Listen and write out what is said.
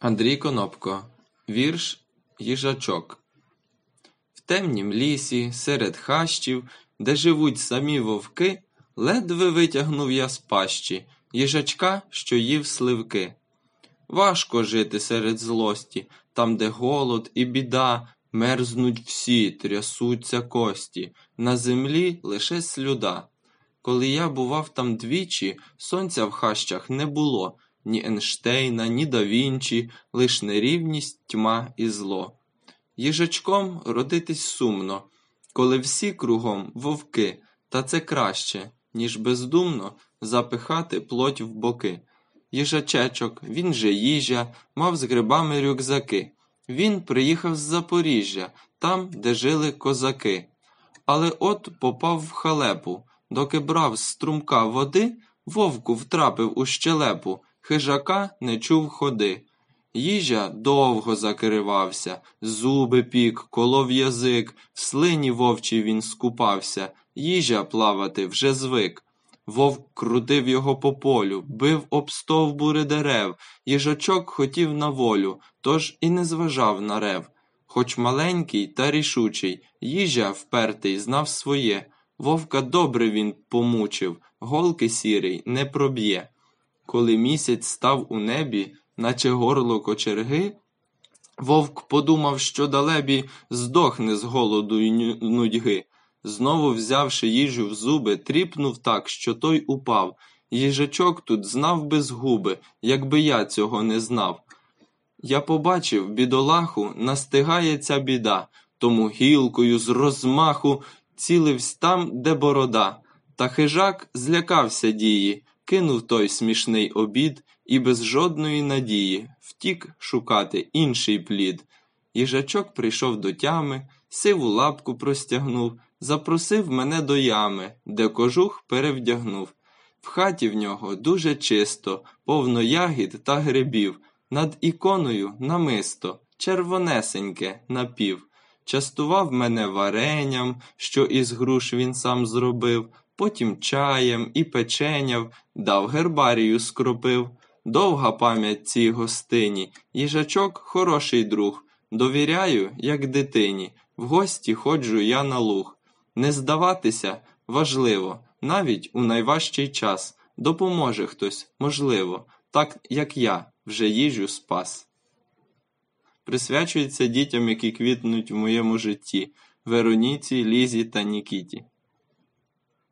Андрій Конопко. Вірш Їжачок. В темнім лісі, серед хащів, де живуть самі вовки, ледве витягнув я з пащі їжачка, що їв сливки. Важко жити серед злості, там, де голод і біда, мерзнуть всі, трясуться кості, на землі лише слюда. Коли я бував там двічі, сонця в хащах не було, ні Енштейна, ні да Вінчі, лиш нерівність, тьма і зло. Їжачком родитись сумно, коли всі кругом вовки, та це краще, ніж бездумно запихати плоть в боки. Їжачечок, він же їжа, мав з грибами рюкзаки. Він приїхав з Запоріжжя, там, де жили козаки. Але от попав в халепу, доки брав з струмка води, вовку втрапив у щелепу, хижака не чув ходи. Їжа довго закривався, зуби пік, колов язик, в слині вовчій він скупався, їжа плавати вже звик. Вовк крутив його по полю, бив об стовбури дерев, їжачок хотів на волю, тож і не зважав на рев. Хоч маленький та рішучий, їжа впертий знав своє, вовка добре він помучив, голки сірий не проб'є. Коли місяць став у небі, наче горло кочерги, вовк подумав, що далебі здохне з голоду й нудьги. Знову взявши їжу в зуби, тріпнув так, що той упав. Їжачок тут знав би згуби, якби я цього не знав. Я побачив, бідолаху, настигає ця біда, тому гілкою з розмаху ціливсь там, де борода. Та хижак злякався дії, кинув той смішний обід і без жодної надії втік шукати інший плід. Їжачок прийшов до тями, сиву лапку простягнув, запросив мене до ями, де кожух перевдягнув. В хаті в нього дуже чисто, повно ягід та грибів, над іконою намисто, червонесеньке напів. Частував мене варенням, що із груш він сам зробив, потім чаєм і печеням, дав гербарію скропив. Довга пам'ять цій гостині, їжачок хороший друг. Довіряю, як дитині, в гості ходжу я на луг. Не здаватися важливо, навіть у найважчий час. Допоможе хтось, можливо, так як я вже їжу спас. Присвячується дітям, які квітнуть в моєму житті, Вероніці, Лізі та Нікіті.